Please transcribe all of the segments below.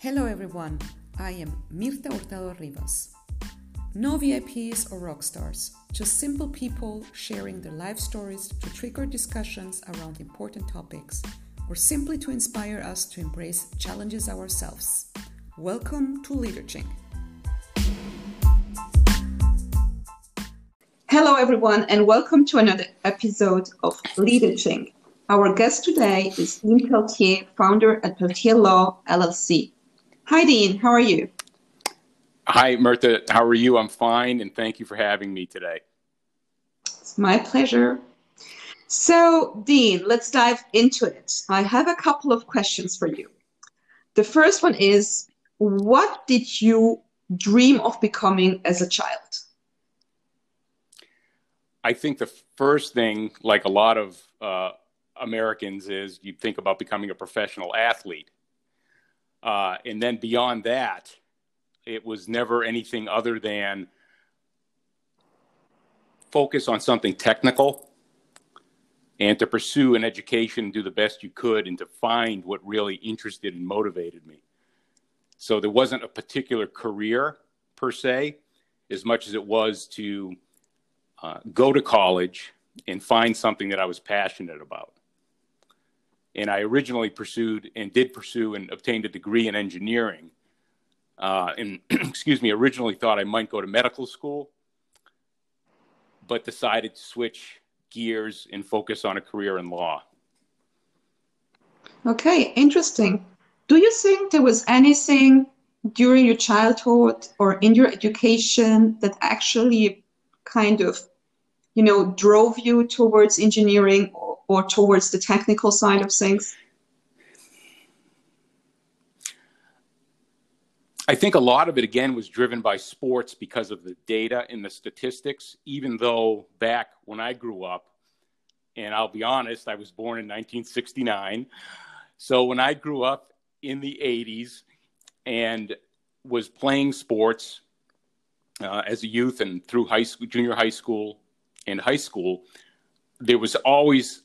Hello everyone, I am Mirta Hurtado Rivas. No VIPs or rock stars, just simple people sharing their life stories to trigger discussions around important topics or simply to inspire us to embrace challenges ourselves. Welcome to Leaderching. Hello everyone and welcome to another episode of Leaderching. Our guest today is Dean Peltier, founder at Peltier Law LLC. Hi, Dean. How are you? Hi, Mirta. How are you? I'm fine, and thank you for having me today. It's my pleasure. So, Dean, let's dive into it. I have a couple of questions for you. The first one is What did you dream of becoming as a child? I think the first thing, like a lot of uh, Americans, is you think about becoming a professional athlete. Uh, and then beyond that, it was never anything other than focus on something technical and to pursue an education do the best you could and to find what really interested and motivated me. So there wasn't a particular career per se, as much as it was to uh, go to college and find something that I was passionate about and I originally pursued and did pursue and obtained a degree in engineering. Uh, and excuse me, originally thought I might go to medical school, but decided to switch gears and focus on a career in law. Okay, interesting. Do you think there was anything during your childhood or in your education that actually kind of, you know, drove you towards engineering or towards the technical side of things? I think a lot of it again was driven by sports because of the data and the statistics, even though back when I grew up, and I'll be honest, I was born in 1969. So when I grew up in the 80s and was playing sports uh, as a youth and through high school, junior high school, and high school, there was always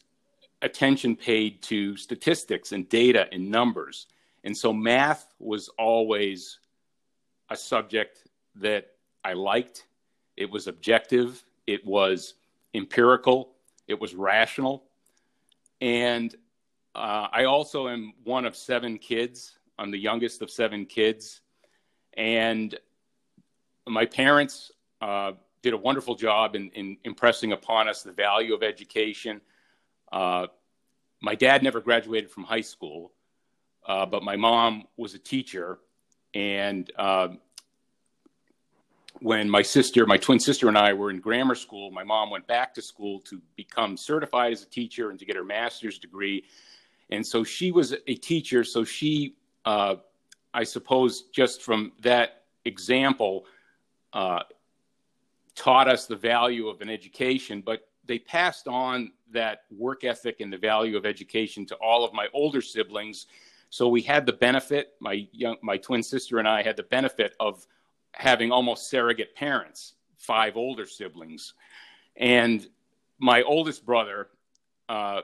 attention paid to statistics and data and numbers. And so math was always a subject that I liked. It was objective, it was empirical, it was rational. And uh, I also am one of seven kids. I'm the youngest of seven kids. And my parents uh, did a wonderful job in, in impressing upon us the value of education uh, my dad never graduated from high school, uh, but my mom was a teacher. And uh, when my sister, my twin sister, and I were in grammar school, my mom went back to school to become certified as a teacher and to get her master's degree. And so she was a teacher. So she, uh, I suppose, just from that example, uh, taught us the value of an education. But they passed on that work ethic and the value of education to all of my older siblings. So we had the benefit, my young, my twin sister and I had the benefit of having almost surrogate parents, five older siblings. And my oldest brother, uh,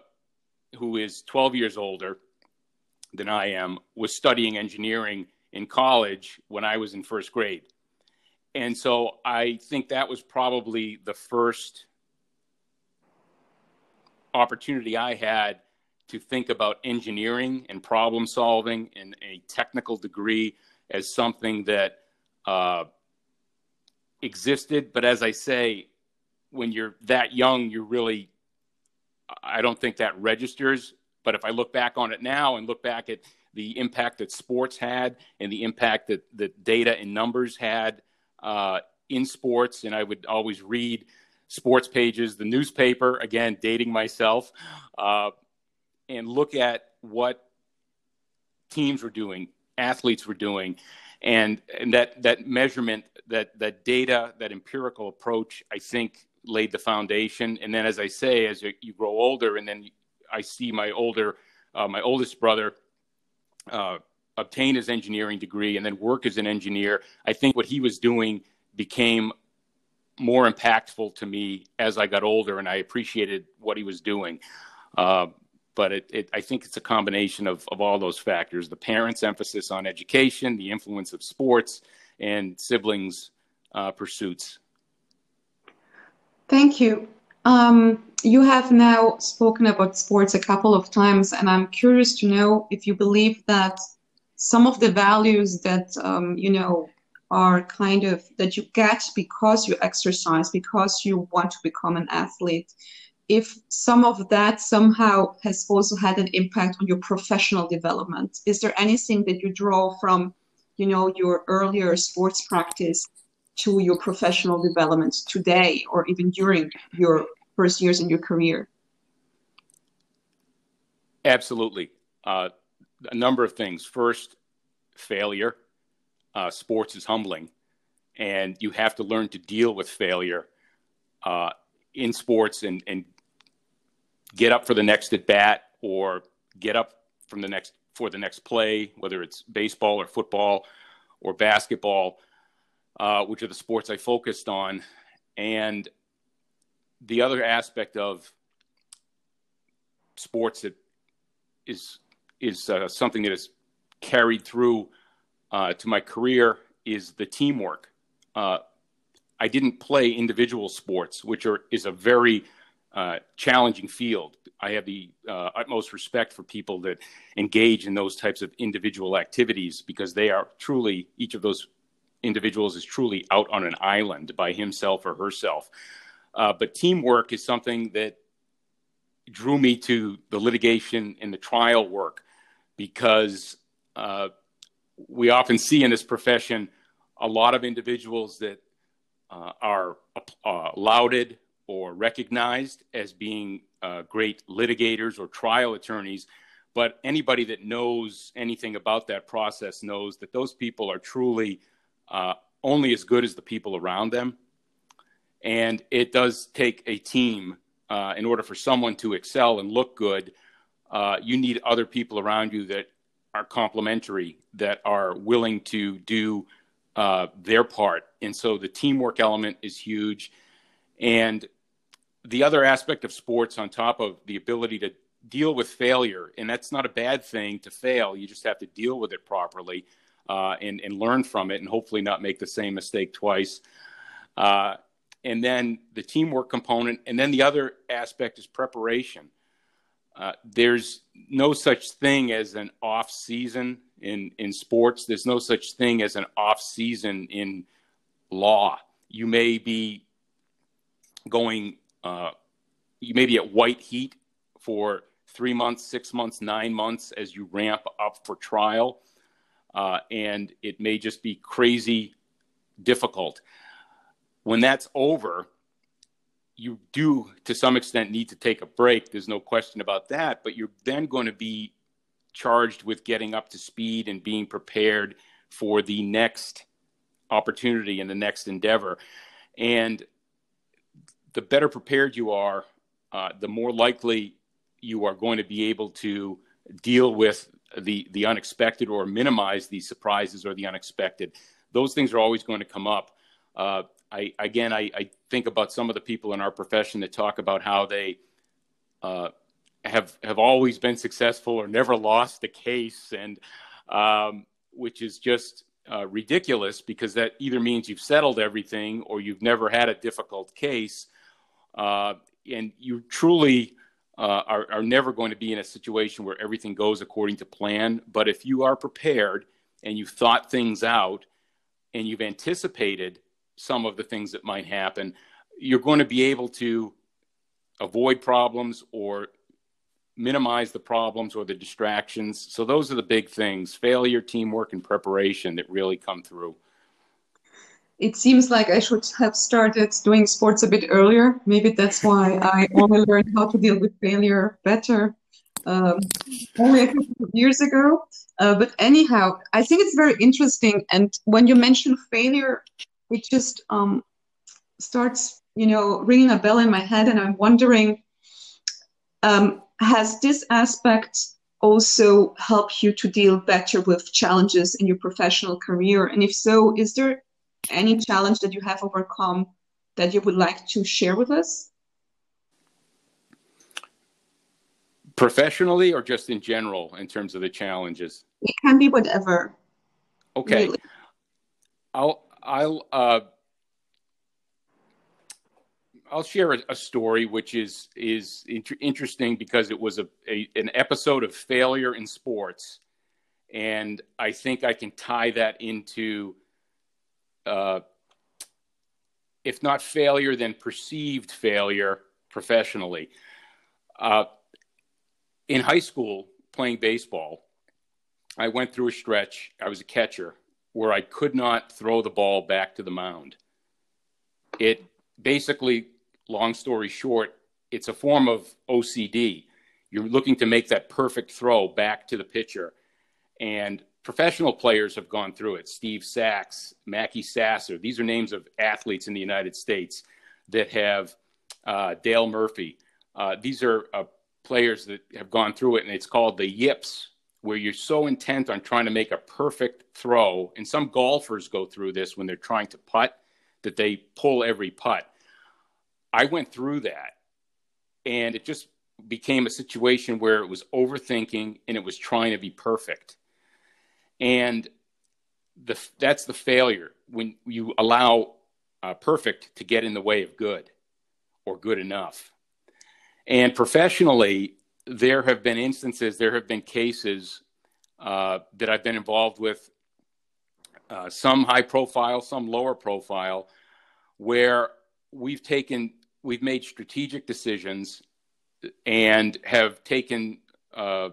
who is 12 years older than I am, was studying engineering in college when I was in first grade. And so I think that was probably the first opportunity I had to think about engineering and problem solving in a technical degree as something that uh, existed. But as I say, when you're that young, you're really, I don't think that registers. But if I look back on it now and look back at the impact that sports had and the impact that, that data and numbers had uh, in sports, and I would always read sports pages, the newspaper, again, dating myself, uh, and look at what teams were doing, athletes were doing. And, and that, that measurement, that, that data, that empirical approach, I think laid the foundation. And then, as I say, as you grow older, and then I see my older, uh, my oldest brother uh, obtain his engineering degree and then work as an engineer. I think what he was doing became more impactful to me as I got older, and I appreciated what he was doing. Uh, but it, it, I think it's a combination of, of all those factors the parents' emphasis on education, the influence of sports, and siblings' uh, pursuits. Thank you. Um, you have now spoken about sports a couple of times, and I'm curious to know if you believe that some of the values that um, you know are kind of that you get because you exercise, because you want to become an athlete, if some of that somehow has also had an impact on your professional development. Is there anything that you draw from, you know, your earlier sports practice to your professional development today or even during your first years in your career? Absolutely. Uh, a number of things. First, failure. Uh, sports is humbling, and you have to learn to deal with failure uh, in sports and, and get up for the next at bat or get up from the next for the next play, whether it's baseball or football or basketball, uh, which are the sports I focused on. And the other aspect of sports that is is uh, something that is carried through uh, to my career is the teamwork. Uh, I didn't play individual sports, which are is a very uh, challenging field. I have the uh, utmost respect for people that engage in those types of individual activities because they are truly, each of those individuals is truly out on an island by himself or herself. Uh, but teamwork is something that drew me to the litigation and the trial work because uh, we often see in this profession a lot of individuals that uh, are uh, lauded or recognized as being uh, great litigators or trial attorneys. But anybody that knows anything about that process knows that those people are truly uh, only as good as the people around them. And it does take a team uh, in order for someone to excel and look good. Uh, you need other people around you that are complementary, that are willing to do uh, their part. And so the teamwork element is huge. And the other aspect of sports on top of the ability to deal with failure and that's not a bad thing to fail you just have to deal with it properly uh, and, and learn from it and hopefully not make the same mistake twice uh, and then the teamwork component and then the other aspect is preparation uh, there's no such thing as an off season in, in sports there's no such thing as an off season in law you may be going uh, you may be at white heat for three months, six months, nine months as you ramp up for trial. Uh, and it may just be crazy difficult. When that's over, you do to some extent need to take a break. There's no question about that. But you're then going to be charged with getting up to speed and being prepared for the next opportunity and the next endeavor. And the better prepared you are, uh, the more likely you are going to be able to deal with the the unexpected or minimize the surprises or the unexpected. Those things are always going to come up. Uh, I again, I, I, think about some of the people in our profession that talk about how they uh, have have always been successful or never lost a case, and um, which is just uh, ridiculous because that either means you've settled everything or you've never had a difficult case uh, and you truly uh, are, are never going to be in a situation where everything goes according to plan. But if you are prepared and you've thought things out and you've anticipated some of the things that might happen, you're going to be able to avoid problems or minimize the problems or the distractions. So those are the big things failure, teamwork, and preparation that really come through it seems like I should have started doing sports a bit earlier. Maybe that's why I only learned how to deal with failure better um, only a couple of years ago. Uh, but anyhow, I think it's very interesting. And when you mention failure, it just um, starts, you know, ringing a bell in my head. And I'm wondering, um, has this aspect also helped you to deal better with challenges in your professional career? And if so, is there any challenge that you have overcome that you would like to share with us? Professionally or just in general in terms of the challenges? It can be whatever. Okay. Really. I'll I'll uh, I'll share a, a, story which is is inter- interesting because it was a, a, an episode of failure in sports, and I think I can tie that into, uh, if not failure, then perceived failure professionally. Uh, in high school, playing baseball, I went through a stretch. I was a catcher where I could not throw the ball back to the mound. It basically, long story short, it's a form of OCD. You're looking to make that perfect throw back to the pitcher. And professional players have gone through it. Steve Sax, Mackey Sasser. These are names of athletes in the United States that have uh, Dale Murphy. Uh, these are uh, players that have gone through it, and it's called the yips, where you're so intent on trying to make a perfect throw. And some golfers go through this when they're trying to putt, that they pull every putt. I went through that, and it just became a situation where it was overthinking and it was trying to be perfect. And the, that's the failure when you allow uh, perfect to get in the way of good or good enough. And professionally, there have been instances, there have been cases uh, that I've been involved with, uh, some high profile, some lower profile, where we've taken, we've made strategic decisions and have taken uh,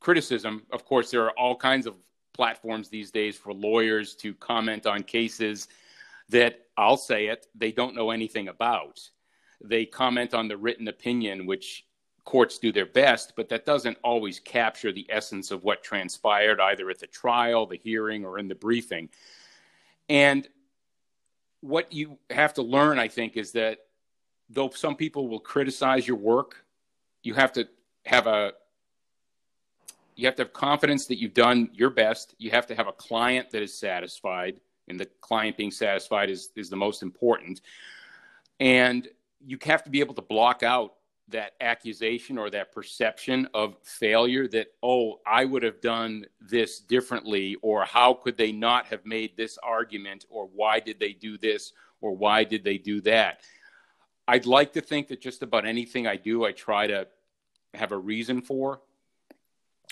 criticism. Of course, there are all kinds of platforms these days for lawyers to comment on cases that I'll say it, they don't know anything about. They comment on the written opinion, which courts do their best, but that doesn't always capture the essence of what transpired either at the trial, the hearing, or in the briefing. And what you have to learn, I think, is that though some people will criticize your work, you have to have a you have to have confidence that you've done your best. You have to have a client that is satisfied, and the client being satisfied is is the most important. And you have to be able to block out that accusation or that perception of failure that oh i would have done this differently or how could they not have made this argument or why did they do this or why did they do that? I'd like to think that just about anything i do i try to have a reason for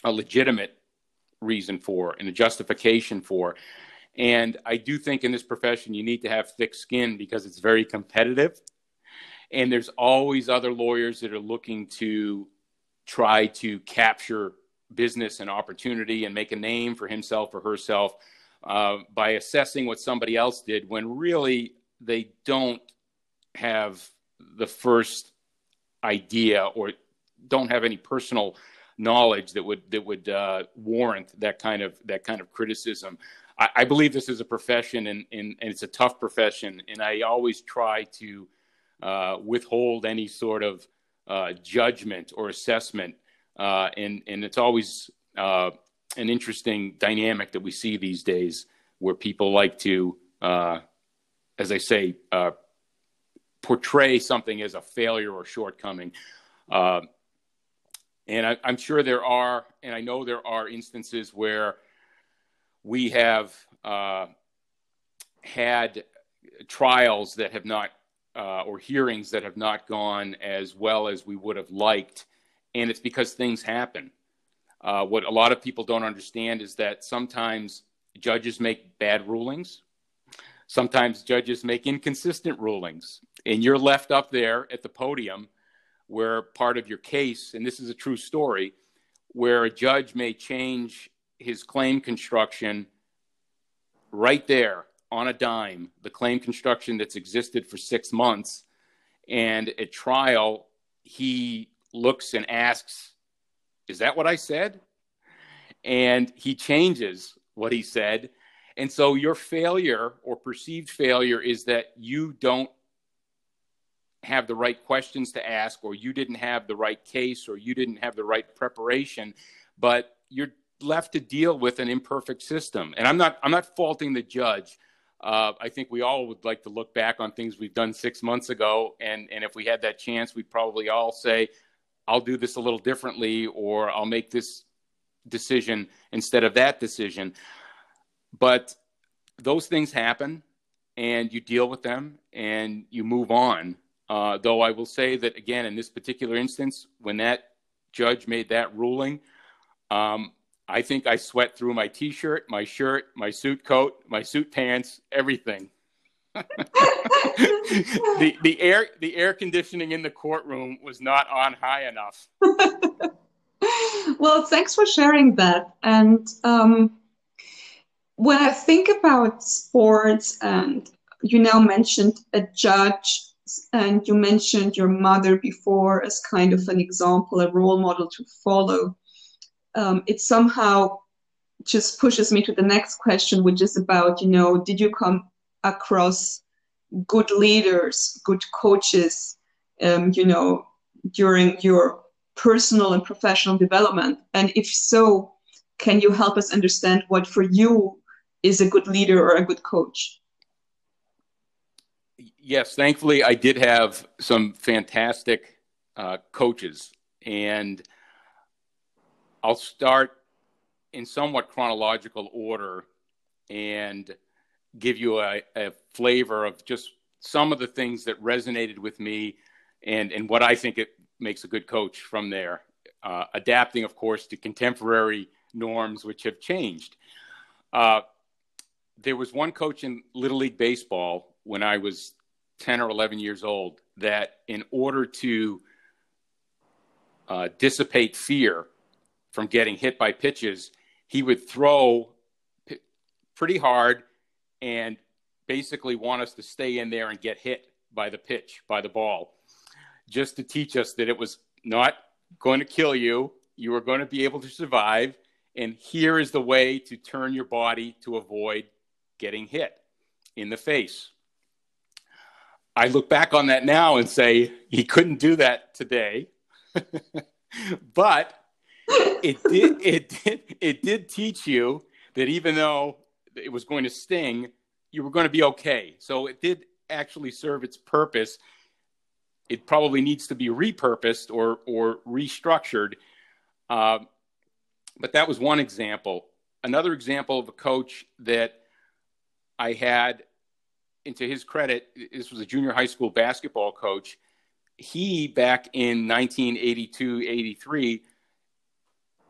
a legitimate reason for and a justification for. And i do think in this profession you need to have thick skin because it's very competitive and there's always other lawyers that are looking to try to capture business and opportunity and make a name for himself or herself uh, by assessing what somebody else did when really they don't have the first idea or don't have any personal knowledge that would that would uh, warrant that kind of that kind of criticism. I, I believe this is a profession and, and, and it's a tough profession, and I always try to uh, withhold any sort of uh, judgment or assessment. Uh, and, and it's always uh, an interesting dynamic that we see these days where people like to, uh, as I say, portray something as a failure or shortcoming. and I, am sure there are, and I know there are instances where we have had trials that have not uh, or hearings that have not gone as well as we would have liked. And it's because things happen. Uh, what a lot of people don't understand is that sometimes judges make bad rulings. Sometimes judges make inconsistent rulings. And you're left up there at the podium where part of your case, and this is a true story, where a judge may change his claim construction right there on a dime the claim construction that's existed for six months. And at trial, he looks and asks, Is that what I said? And he changes what he said. And so your failure or perceived failure is that you don't have the right questions to ask, or you didn't have the right case, or you didn't have the right preparation, but you're left to deal with an imperfect system. And I'm not I'm not faulting the judge. Uh, I think we all would like to look back on things we've done six months ago, and and if we had that chance, we'd probably all say, I'll do this a little differently, or I'll make this decision instead of that decision. But those things happen, and you deal with them and you move on. Uh, though I will say that again, in this particular instance, when that judge made that ruling, um, I think I sweat through my t-shirt, my shirt, my suit coat, my suit pants, everything. the the air the air conditioning in the courtroom was not on high enough. well, thanks for sharing that. And um, when I think about sports, and you now mentioned a judge, and you mentioned your mother before as kind of an example, a role model to follow um, it somehow just pushes me to the next question, which is about, you know, did you come across good leaders, good coaches, um, you know, during your personal and professional development? And if so, can you help us understand what for you is a good leader or a good coach? Yes, thankfully, I did have some fantastic uh, coaches. And I'll start in somewhat chronological order and give you a, a, flavor of just some of the things that resonated with me and, and what I think it makes a good coach from there. Uh, adapting, of course, to contemporary norms which have changed. Uh, there was one coach in Little League Baseball when I was 10 or 11 years old that, in order to uh, dissipate fear, from getting hit by pitches, he would throw p- pretty hard and basically want us to stay in there and get hit by the pitch, by the ball, just to teach us that it was not going to kill you. You were going to be able to survive. And here is the way to turn your body to avoid getting hit in the face. I look back on that now and say he couldn't do that today. but it did it did it did teach you that even though it was going to sting, you were going to be okay. So it did actually serve its purpose. It probably needs to be repurposed or or restructured. Uh, but that was one example. Another example of a coach that I had, and to his credit, this was a junior high school basketball coach. He, back in 1982 83,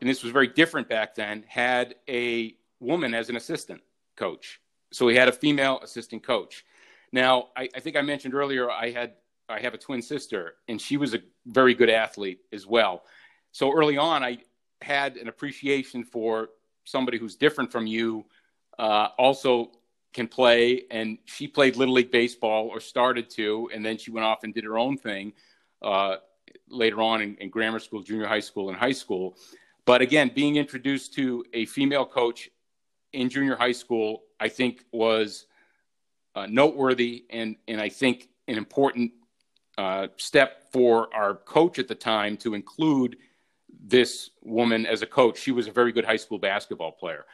and this was very different back then, had a woman as an assistant coach. So he had a female assistant coach. Now, I, I, think I mentioned earlier I had I have a twin sister, and she was a very good athlete as well. So early on, I had an appreciation for somebody who's different from you, uh, also can play. And she played little league baseball, or started to, and then she went off and did her own thing uh, later on in, in grammar school, junior high school, and high school. But again, being introduced to a female coach in junior high school, I think was uh, noteworthy and, and I think an important uh, step for our coach at the time to include this woman as a coach. She was a very good high school basketball player.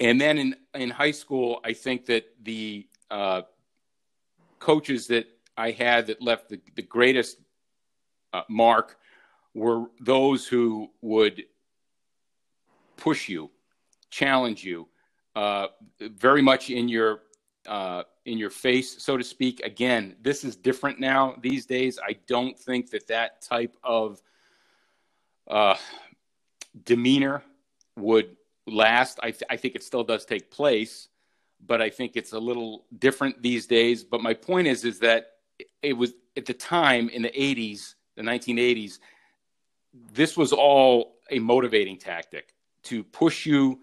And then in, in high school, I think that the uh, coaches that I had that left the, the greatest uh, mark were those who would push you, challenge you, uh, very much in your uh, in your face, so to speak. Again, this is different now these days. I don't think that that type of uh, demeanor would last. I, th- I think it still does take place, but I think it's a little different these days. But my point is, is that it was at the time in the '80s, the 1980s this was all a motivating tactic to push you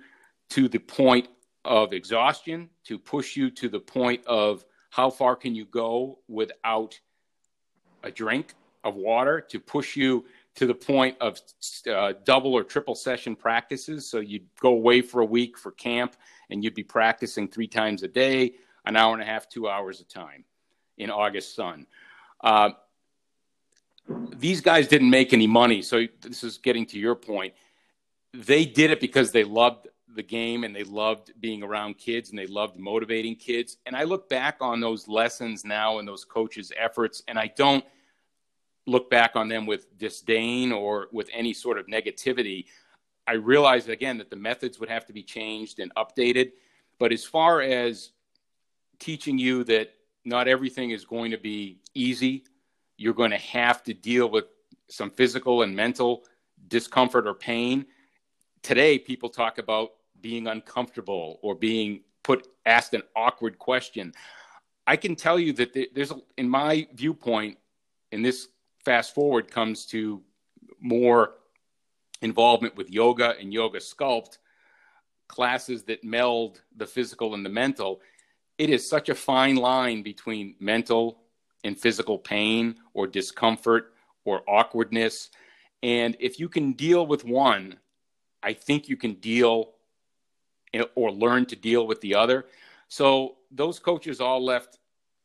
to the point of exhaustion, to push you to the point of how far can you go without a drink of water, to push you to the point of uh, double or triple session practices. So you'd go away for a week for camp and you'd be practicing three times a day, an hour and a half, two hours a time in August sun. Uh, these guys didn't make any money. So this is getting to your point. They did it because they loved the game and they loved being around kids and they loved motivating kids. And I look back on those lessons now and those coaches' efforts, and I don't look back on them with disdain or with any sort of negativity. I realize again that the methods would have to be changed and updated. But as far as teaching you that not everything is going to be easy, you're going to have to deal with some physical and mental discomfort or pain. Today, people talk about being uncomfortable or being put asked an awkward question. I can tell you that there's, in my viewpoint, and this fast forward comes to more involvement with yoga and yoga sculpt classes that meld the physical and the mental. It is such a fine line between mental and physical pain or discomfort or awkwardness. And if you can deal with one, I think you can deal eh, or learn to deal with the other. So those coaches all left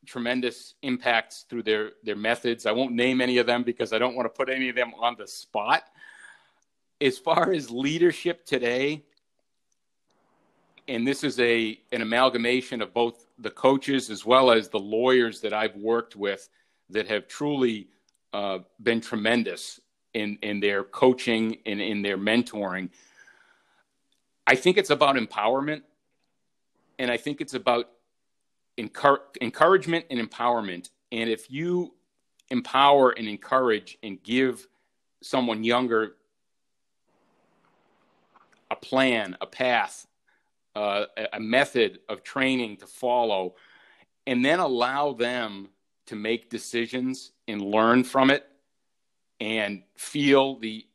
tremendous impacts through their their methods. I won't name any of them because I don't want to put any of them on the spot. As far as leadership today, and this is a an amalgamation of both the coaches as well as the lawyers that I've worked with that have truly uh, been tremendous in in their coaching and in their mentoring. I think it's about empowerment, and I think it's about encouragement and empowerment. And if you empower and encourage and give someone younger a plan, a path, uh, a method of training to follow, and then allow them to make decisions and learn from it and feel the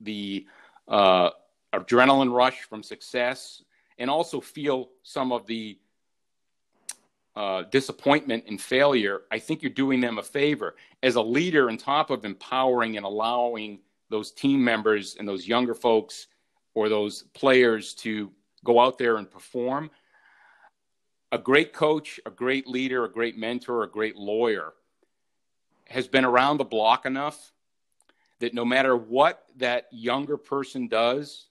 the uh, adrenaline rush from success and also feel some of the uh, disappointment and failure, I think you're doing them a favor. As a leader, on top of empowering and allowing those team members and those younger folks or those players to go out there and perform, a great coach, a great leader, a great mentor, a great lawyer has been around the block enough that no matter what that younger person does,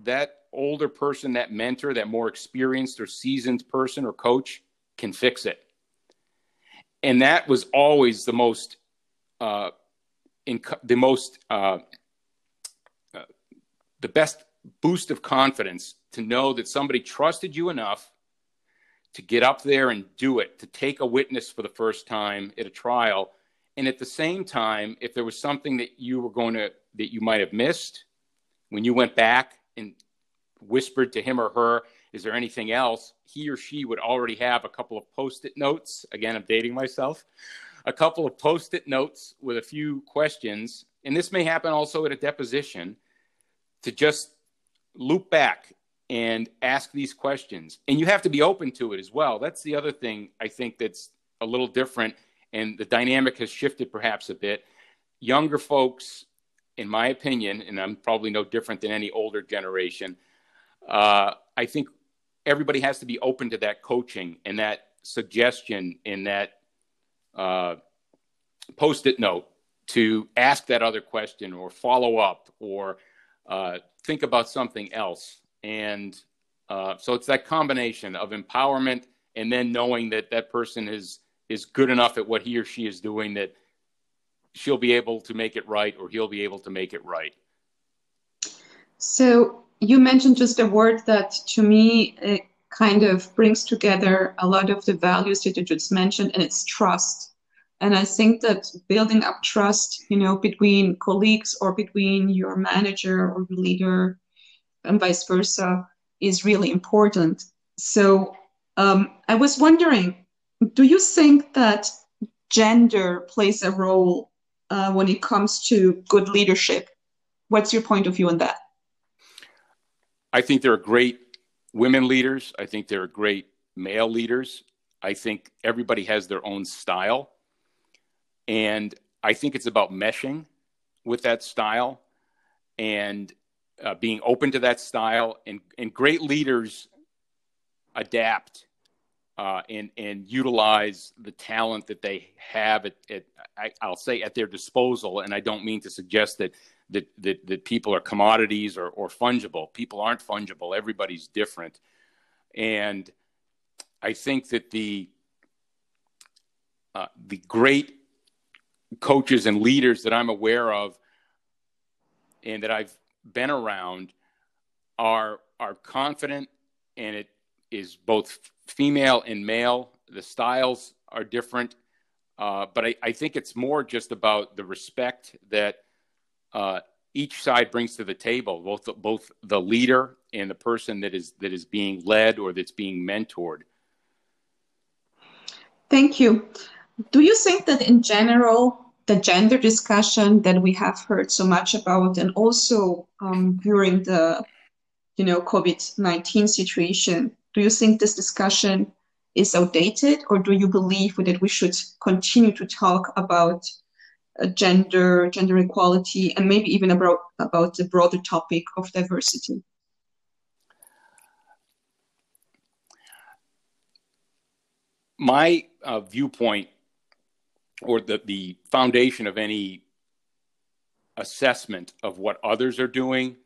that older person, that mentor, that more experienced or seasoned person or coach can fix it. And that was always the most, uh, inc- the most, uh, uh, the best boost of confidence to know that somebody trusted you enough to get up there and do it, to take a witness for the first time at a trial. And at the same time, if there was something that you were going to, that you might have missed, when you went back and whispered to him or her, is there anything else? He or she would already have a couple of post it notes. Again, I'm dating myself. A couple of post it notes with a few questions. And this may happen also at a deposition to just loop back and ask these questions. And you have to be open to it as well. That's the other thing I think that's a little different. And the dynamic has shifted perhaps a bit. Younger folks, in my opinion, and I'm probably no different than any older generation, uh, I think everybody has to be open to that coaching and that suggestion and that uh, post-it note to ask that other question or follow up or uh, think about something else and uh, so it's that combination of empowerment and then knowing that that person is is good enough at what he or she is doing that she'll be able to make it right or he'll be able to make it right so you mentioned just a word that to me it kind of brings together a lot of the values that you just mentioned, and it's trust. And I think that building up trust, you know, between colleagues or between your manager or your leader and vice versa is really important. So um, I was wondering, do you think that gender plays a role uh, when it comes to good leadership? What's your point of view on that? I think there are great women leaders. I think there are great male leaders. I think everybody has their own style. And I think it's about meshing with that style and uh, being open to that style. And, and great leaders adapt uh, and, and utilize the talent that they have at, at I, I'll say at their disposal. And I don't mean to suggest that that that, that people are commodities or, or fungible. People aren't fungible. Everybody's different, and I think that the uh, the great coaches and leaders that I'm aware of and that I've been around are are confident and it is both female and male. The styles are different, uh, but I, I, think it's more just about the respect that uh, each side brings to the table, both the, both the leader and the person that is that is being led or that's being mentored. Thank you. Do you think that in general, the gender discussion that we have heard so much about, and also um, during the, you know, COVID nineteen situation, do you think this discussion is outdated, or do you believe that we should continue to talk about uh, gender, gender equality, and maybe even about about the broader topic of diversity? My uh, viewpoint, or the the foundation of any assessment of what others are doing,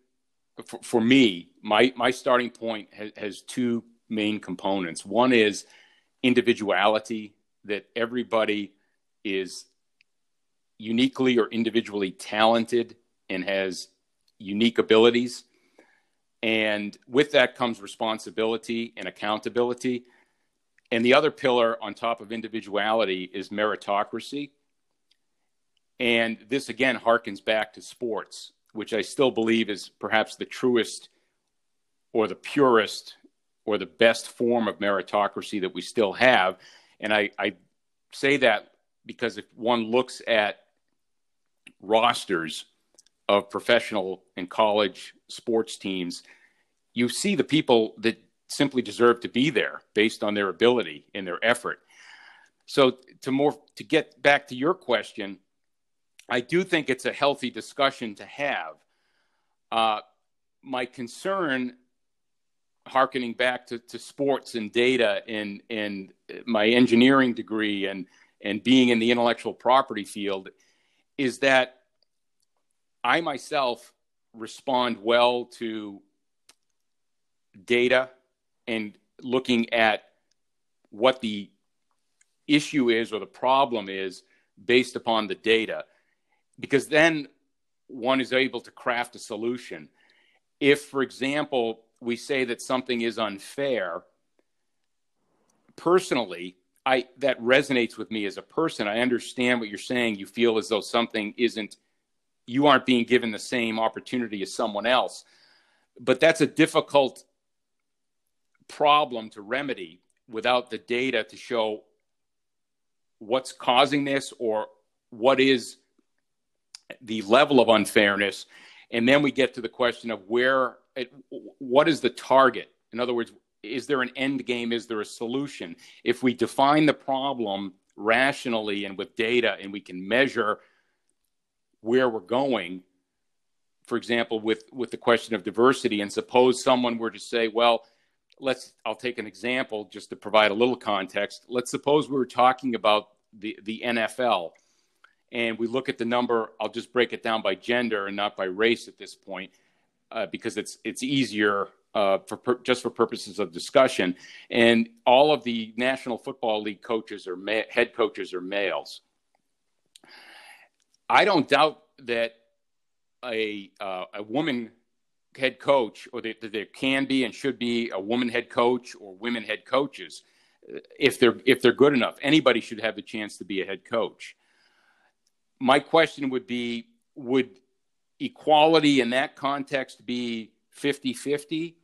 for, for me, my my starting point has, has two main components. One is individuality, that everybody is uniquely or individually talented and has unique abilities. And with that comes responsibility and accountability. And the other pillar on top of individuality is meritocracy. And this again harkens back to sports, which I still believe is perhaps the truest or the purest or the best form of meritocracy that we still have. And I, I say that because if one looks at rosters of professional and college sports teams, you see the people that simply deserve to be there based on their ability and their effort. So to more to get back to your question, I do think it's a healthy discussion to have. Uh, my concern harkening back to, to sports and data and, and my engineering degree and, and being in the intellectual property field is that I myself respond well to data and looking at what the issue is or the problem is based upon the data because then one is able to craft a solution if for example we say that something is unfair, personally, I that resonates with me as a person. I understand what you're saying. You feel as though something isn't you aren't being given the same opportunity as someone else. But that's a difficult problem to remedy without the data to show what's causing this or what is the level of unfairness. And then we get to the question of where what is the target? In other words, is there an end game? Is there a solution? If we define the problem rationally and with data and we can measure where we're going, for example, with, with the question of diversity, and suppose someone were to say, well, let's, I'll take an example just to provide a little context. Let's suppose we were talking about the, the NFL and we look at the number, I'll just break it down by gender and not by race at this point uh, because it's it's easier uh, for per, just for purposes of discussion. And all of the National Football League coaches or ma- head coaches are males. I don't doubt that a uh, a woman head coach, or that, there can be and should be a woman head coach or women head coaches, uh, if they're if they're good enough. Anybody should have the chance to be a head coach. My question would be: Would equality in that context be 50 50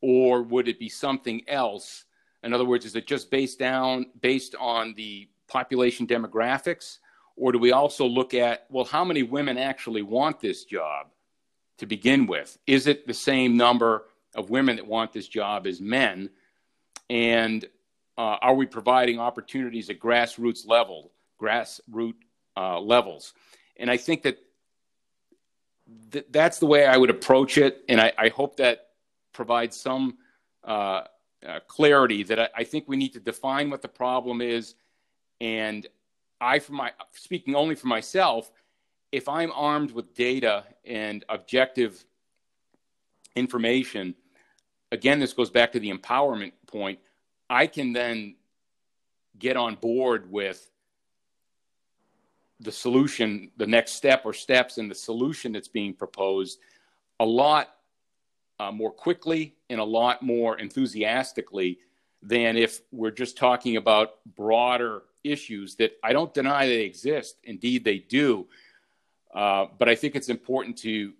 or would it be something else in other words is it just based down based on the population demographics or do we also look at well how many women actually want this job to begin with? Is it the same number of women that want this job as men? And uh, are we providing opportunities at grassroots level grassroots uh, levels? And i think that th- that's the way I would approach it, and I, I hope that provides some uh, uh, clarity. That I, I, think we need to define what the problem is, and I, for my speaking only for myself, if I'm armed with data and objective information, again, this goes back to the empowerment point. I can then get on board with the solution, the next step or steps in the solution that's being proposed a lot uh, more quickly and a lot more enthusiastically than if we're just talking about broader issues that I don't deny they exist. Indeed, they do. Uh, but I think it's important to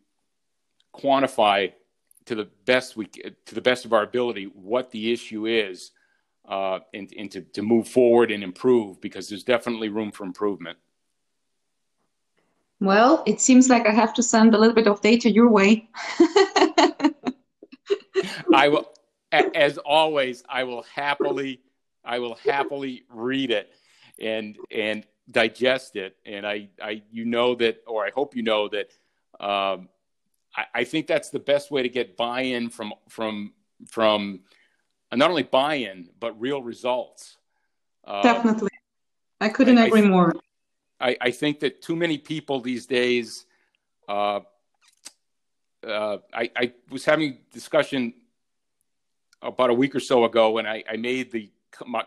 quantify to the best we to the best of our ability what the issue is uh, and, and to, to move forward and improve because there's definitely room for improvement. Well, it seems like I have to send a little bit of data your way. I will, as always, I will happily, I will happily read it and and digest it. And I, I, you know that, or I hope you know that. Um, I, I think that's the best way to get buy-in from from from not only buy-in but real results. Uh, Definitely, I couldn't I, agree I more. I, I think that too many people these days. Uh, uh, I, I was having a discussion about a week or so ago, and I, I made the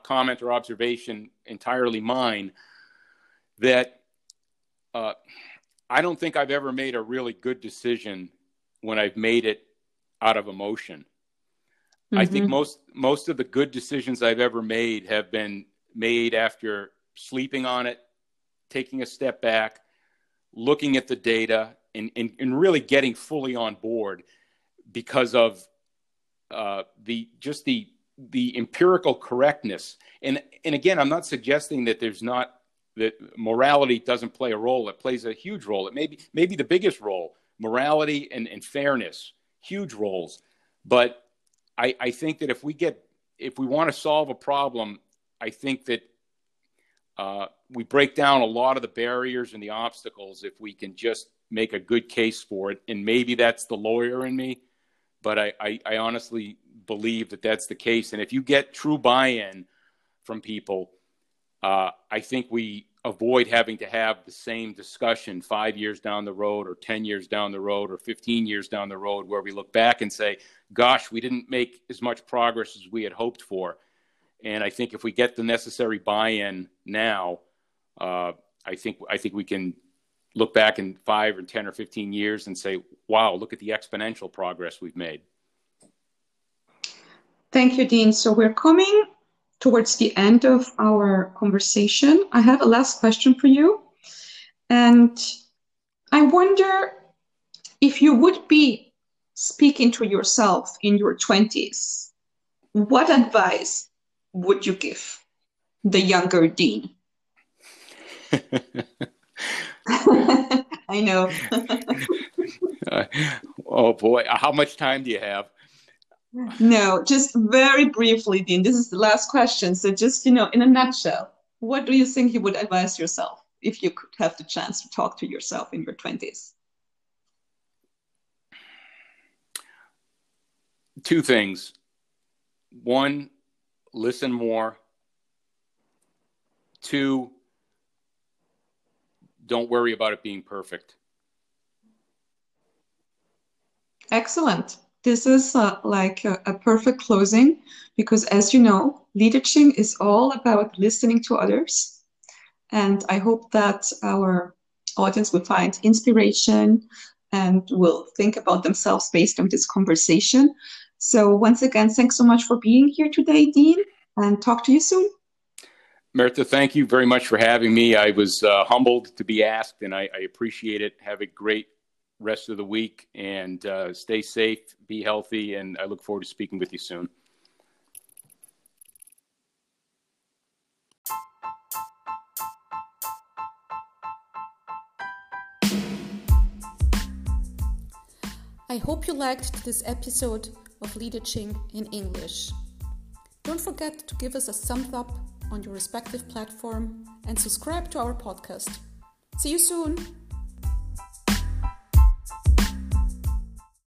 comment or observation entirely mine that uh, I don't think I've ever made a really good decision when I've made it out of emotion. Mm-hmm. I think mm-hmm. most most of the good decisions I've ever made have been made after sleeping on it, taking a step back, looking at the data, and, and, and really getting fully on board because of uh, the just the the empirical correctness. And and again, I'm not suggesting that there's not that morality doesn't play a role. It plays a huge role. It may be maybe the biggest role. Morality and, and fairness, huge roles. But I, I think that if we get if we want to solve a problem, I think that uh, we break down a lot of the barriers and the obstacles if we can just make a good case for it. And maybe that's the lawyer in me, but I, I, I honestly believe that that's the case. And if you get true buy-in from people, uh, I think we avoid having to have the same discussion five years down the road, or 10 years down the road, or 15 years down the road, where we look back and say, gosh, we didn't make as much progress as we had hoped for. And I think if we get the necessary buy in now, uh, I think I think we can look back in five or ten or fifteen years and say, "Wow, look at the exponential progress we've made." Thank you, Dean. So we're coming towards the end of our conversation. I have a last question for you. And I wonder if you would be speaking to yourself in your 20s, what advice would you give the younger Dean? I know. uh, oh boy, how much time do you have? No, just very briefly, Dean. This is the last question. So, just you know, in a nutshell, what do you think you would advise yourself if you could have the chance to talk to yourself in your twenties? Two things. One, listen more. Two, don't worry about it being perfect. Excellent. This is uh, like a, a, perfect closing because, as you know, leadership is all about listening to others. And I hope that our audience will find inspiration and will think about themselves based on this conversation. So, once again, thanks so much for being here today, Dean, and talk to you soon. Mirta, thank you very much for having me. I was uh, humbled to be asked, and I, I, appreciate it. Have a great rest of the week, and uh, stay safe, be healthy, and I look forward to speaking with you soon. I hope you liked this episode of Leadership in English. Don't forget to give us a thumbs up on your respective platform and subscribe to our podcast. See you soon!